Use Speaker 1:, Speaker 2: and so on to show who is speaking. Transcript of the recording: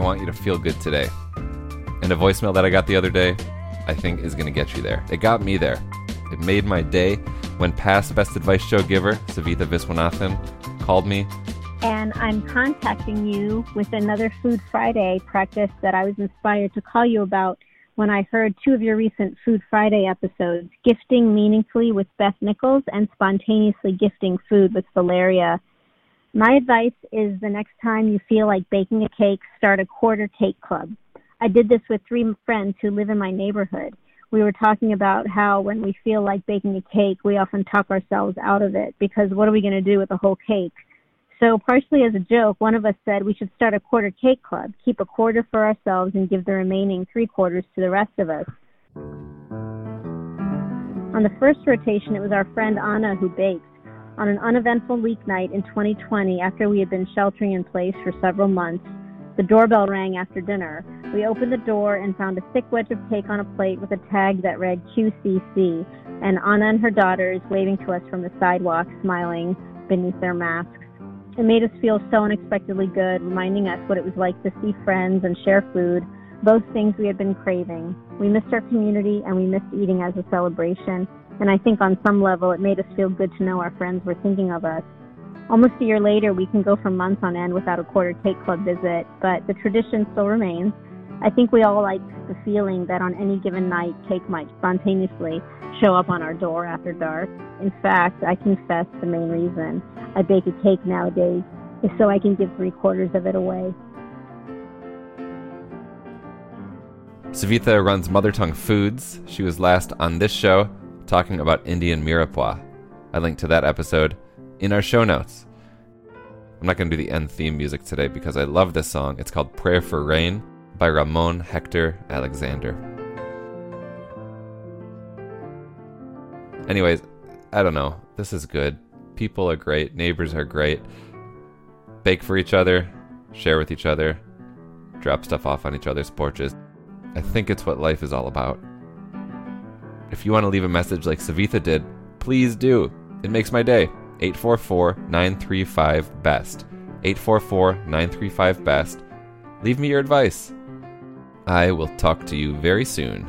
Speaker 1: want you to feel good today. And a voicemail that I got the other day, I think is going to get you there. It got me there. It made my day when past Best Advice Show giver, Savitha Viswanathan, called me.
Speaker 2: And I'm contacting you with another Food Friday practice that I was inspired to call you about when I heard two of your recent Food Friday episodes, Gifting Meaningfully with Beth Nichols and Spontaneously Gifting Food with Valeriya. My advice is the next time you feel like baking a cake, start a quarter cake club. I did this with three friends who live in my neighborhood. We were talking about how when we feel like baking a cake, we often talk ourselves out of it because what are we going to do with the whole cake? So, partially as a joke, one of us said we should start a quarter cake club, keep a quarter for ourselves, and give the remaining three quarters to the rest of us. On the first rotation, it was our friend Anna who baked. On an uneventful weeknight in 2020, after we had been sheltering in place for several months, the doorbell rang after dinner. We opened the door and found a thick wedge of cake on a plate with a tag that read QCC, and Anna and her daughters waving to us from the sidewalk, smiling beneath their masks. It made us feel so unexpectedly good, reminding us what it was like to see friends and share food, both things we had been craving. We missed our community and we missed eating as a celebration, and I think on some level it made us feel good to know our friends were thinking of us. Almost a year later, we can go for months on end without a quarter cake club visit, but the tradition still remains. I think we all like the feeling that on any given night, cake might spontaneously show up on our door after dark. In fact, I confess the main reason I bake a cake nowadays is so I can give three quarters of it away.
Speaker 1: Savitha runs Mothertongue Foods. She was last on this show talking about Indian mirepoix. I link to that episode in our show notes. I'm not going to do the end theme music today because I love this song. It's called Prayer for Rain by Ramon Hector Alexander. Anyways, I don't know. This is good. People are great. Neighbors are great. Bake for each other, share with each other, drop stuff off on each other's porches. I think it's what life is all about. If you want to leave a message like Savitha did, please do. It makes my day. 844 935 BEST. 844 935 BEST. Leave me your advice. I will talk to you very soon.